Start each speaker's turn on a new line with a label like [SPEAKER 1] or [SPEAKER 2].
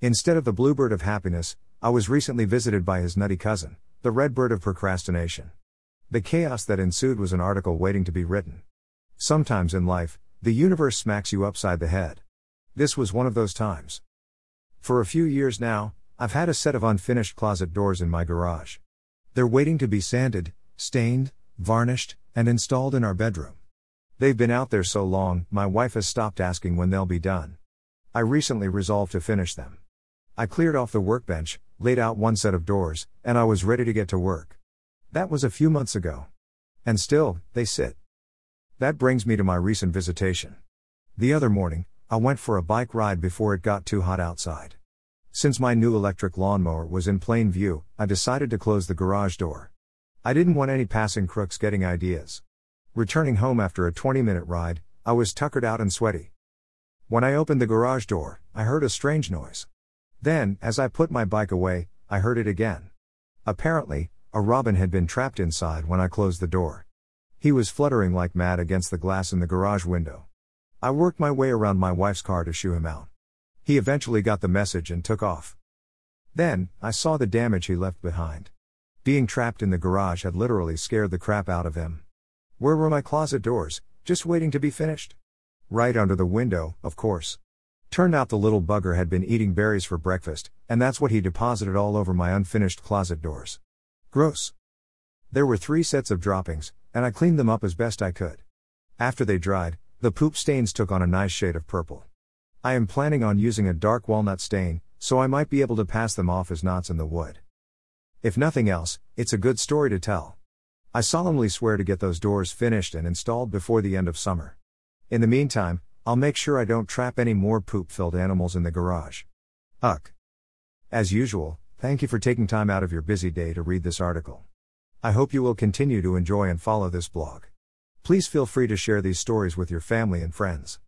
[SPEAKER 1] Instead of the bluebird of happiness, I was recently visited by his nutty cousin, the redbird of procrastination. The chaos that ensued was an article waiting to be written. Sometimes in life, the universe smacks you upside the head. This was one of those times. For a few years now, I've had a set of unfinished closet doors in my garage. They're waiting to be sanded, stained, varnished, and installed in our bedroom. They've been out there so long, my wife has stopped asking when they'll be done. I recently resolved to finish them. I cleared off the workbench, laid out one set of doors, and I was ready to get to work. That was a few months ago. And still, they sit. That brings me to my recent visitation. The other morning, I went for a bike ride before it got too hot outside. Since my new electric lawnmower was in plain view, I decided to close the garage door. I didn't want any passing crooks getting ideas. Returning home after a 20 minute ride, I was tuckered out and sweaty. When I opened the garage door, I heard a strange noise. Then, as I put my bike away, I heard it again. Apparently, a robin had been trapped inside when I closed the door. He was fluttering like mad against the glass in the garage window. I worked my way around my wife's car to shoo him out. He eventually got the message and took off. Then, I saw the damage he left behind. Being trapped in the garage had literally scared the crap out of him. Where were my closet doors, just waiting to be finished? Right under the window, of course. Turned out the little bugger had been eating berries for breakfast, and that's what he deposited all over my unfinished closet doors. Gross. There were three sets of droppings, and I cleaned them up as best I could. After they dried, the poop stains took on a nice shade of purple. I am planning on using a dark walnut stain, so I might be able to pass them off as knots in the wood. If nothing else, it's a good story to tell. I solemnly swear to get those doors finished and installed before the end of summer. In the meantime, I'll make sure I don't trap any more poop filled animals in the garage. Uck. As usual, Thank you for taking time out of your busy day to read this article. I hope you will continue to enjoy and follow this blog. Please feel free to share these stories with your family and friends.